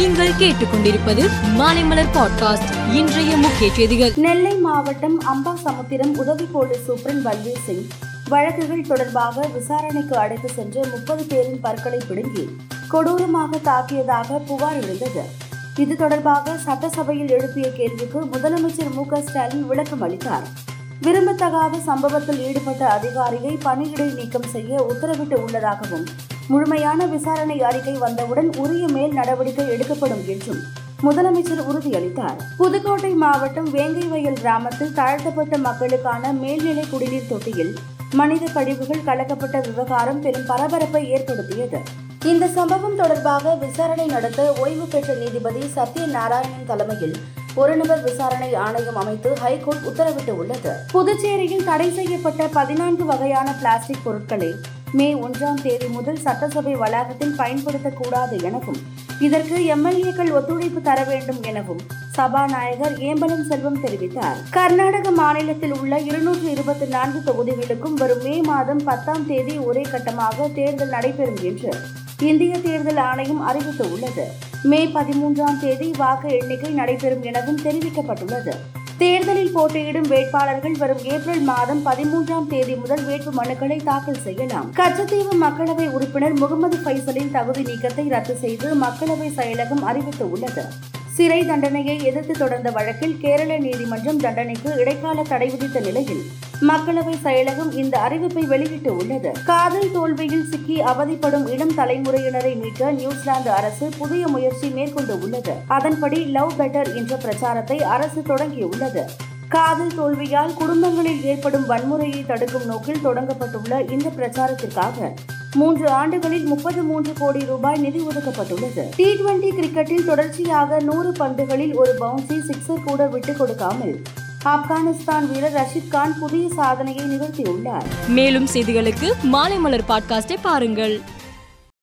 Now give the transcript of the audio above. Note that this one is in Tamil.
நீங்கள் கேட்டுக்கொண்டிருப்பது மாலைமலர் பாட்காஸ்ட் இன்றைய முக்கிய செய்திகள். நெல்லை மாவட்டம் அம்பாசமுத்திரம் உதவி போலீஸ் சூப்பரண்ட் பல்வீர் சிங் வழக்குகள் தொடர்பாக விசாரணைக்கு அழைத்து சென்று முப்பது பேரின் பற்களை பிடுங்கி கொடூரமாக தாக்கியதாக புகார் எழுந்தது. இது தொடர்பாக சட்டசபையில் எழுப்பிய கேள்விக்கு முதலமைச்சர் மு க ஸ்டாலின் விளக்கம் அளித்தார். விரும்பத்தகாத சம்பவத்தில் ஈடுபட்ட அதிகாரியை பணியிடை நீக்கம் செய்ய உத்தரவிட்டு உள்ளதாகவும் முழுமையான விசாரணை அறிக்கை வந்தவுடன் உரிய மேல் நடவடிக்கை எடுக்கப்படும் என்றும் முதலமைச்சர் உறுதியளித்தார். புதுக்கோட்டை மாவட்டம் வேங்கைவயல் கிராமத்தில் தாழ்த்தப்பட்ட மக்களுக்கான மேல்நிலை குடிநீர் தொட்டியில் மனித கழிவுகள் கலக்கப்பட்ட விவகாரம் பெரும் பரபரப்பை ஏற்படுத்தியது. இந்த சம்பவம் தொடர்பாக விசாரணை நடத்த ஓய்வு பெற்ற நீதிபதி சத்யநாராயணன் தலைமையில் ஒரு நபர் விசாரணை ஆணையம் அமைத்து ஹைகோர்ட் உத்தரவிட்டு உள்ளது புதுச்சேரியில் தடை செய்யப்பட்ட பதினான்கு வகையான பிளாஸ்டிக் பொருட்களை மே ஒன்றாம் தேதி முதல் சட்டசபை வளாகத்தில் பயன்படுத்தக்கூடாது எனவும் இதற்கு எம்எல்ஏக்கள் ஒத்துழைப்பு தர வேண்டும் எனவும் சபாநாயகர் ஏம்பலம் செல்வம் தெரிவித்தார். கர்நாடக மாநிலத்தில் உள்ள இருநூற்று இருபத்தி நான்கு தொகுதிகளுக்கும் வரும் மே மாதம் பத்தாம் தேதி ஒரே கட்டமாக தேர்தல் நடைபெறும் என்று இந்திய தேர்தல் ஆணையம் அறிவித்துள்ளது. மே பதிமூன்றாம் தேதி வாக்கு எண்ணிக்கை நடைபெறும் எனவும் தெரிவிக்கப்பட்டுள்ளது. தேர்தலில் போட்டியிடும் வேட்பாளர்கள் வரும் ஏப்ரல் மாதம் பதிமூன்றாம் தேதி முதல் வேட்பு மனுக்களை தாக்கல் செய்யலாம். கச்சத்தீவு மக்களவை உறுப்பினர் முகமது ஃபைசலின் தகுதி நீக்கத்தை ரத்து செய்து மக்களவை செயலகம் அறிவித்துள்ளது. சிறை தண்டனையை எதிர்த்து தொடர்ந்த வழக்கில் கேரள நீதிமன்றம் தண்டனைக்கு இடைக்கால தடை விதித்த நிலையில் மக்களவை செயலகம் இந்த அறிவிப்பை வெளியிட்டு உள்ளது. காதல் தோல்வியில் சிக்கி அவதிப்படும் இளம் தலைமுறையினரை மீட்க நியூசிலாந்து அரசு புதிய முயற்சி மேற்கொண்டு உள்ளது. அதன்படி லவ் பெட்டர் என்ற பிரச்சாரத்தை அரசு தொடங்கியுள்ளது. காதல் தோல்வியால் குடும்பங்களில் ஏற்படும் வன்முறையை தடுக்கும் நோக்கில் தொடங்கப்பட்டுள்ள இந்த பிரச்சாரத்திற்காக மூன்று ஆண்டுகளில் முப்பது மூன்று கோடி ரூபாய் நிதி ஒதுக்கப்பட்டுள்ளது. டி டுவெண்டி கிரிக்கெட்டில் தொடர்ச்சியாக நூறு பந்துகளில் ஒரு பவுன்சி சிக்ஸர் கூட விட்டுக் கொடுக்காமல் ஆப்கானிஸ்தான் வீரர் ரஷித் கான் புதிய சாதனையை நிகழ்த்தியுள்ளார். மேலும் செய்திகளுக்கு மாலை மலர் பாட்காஸ்டை பாருங்கள்.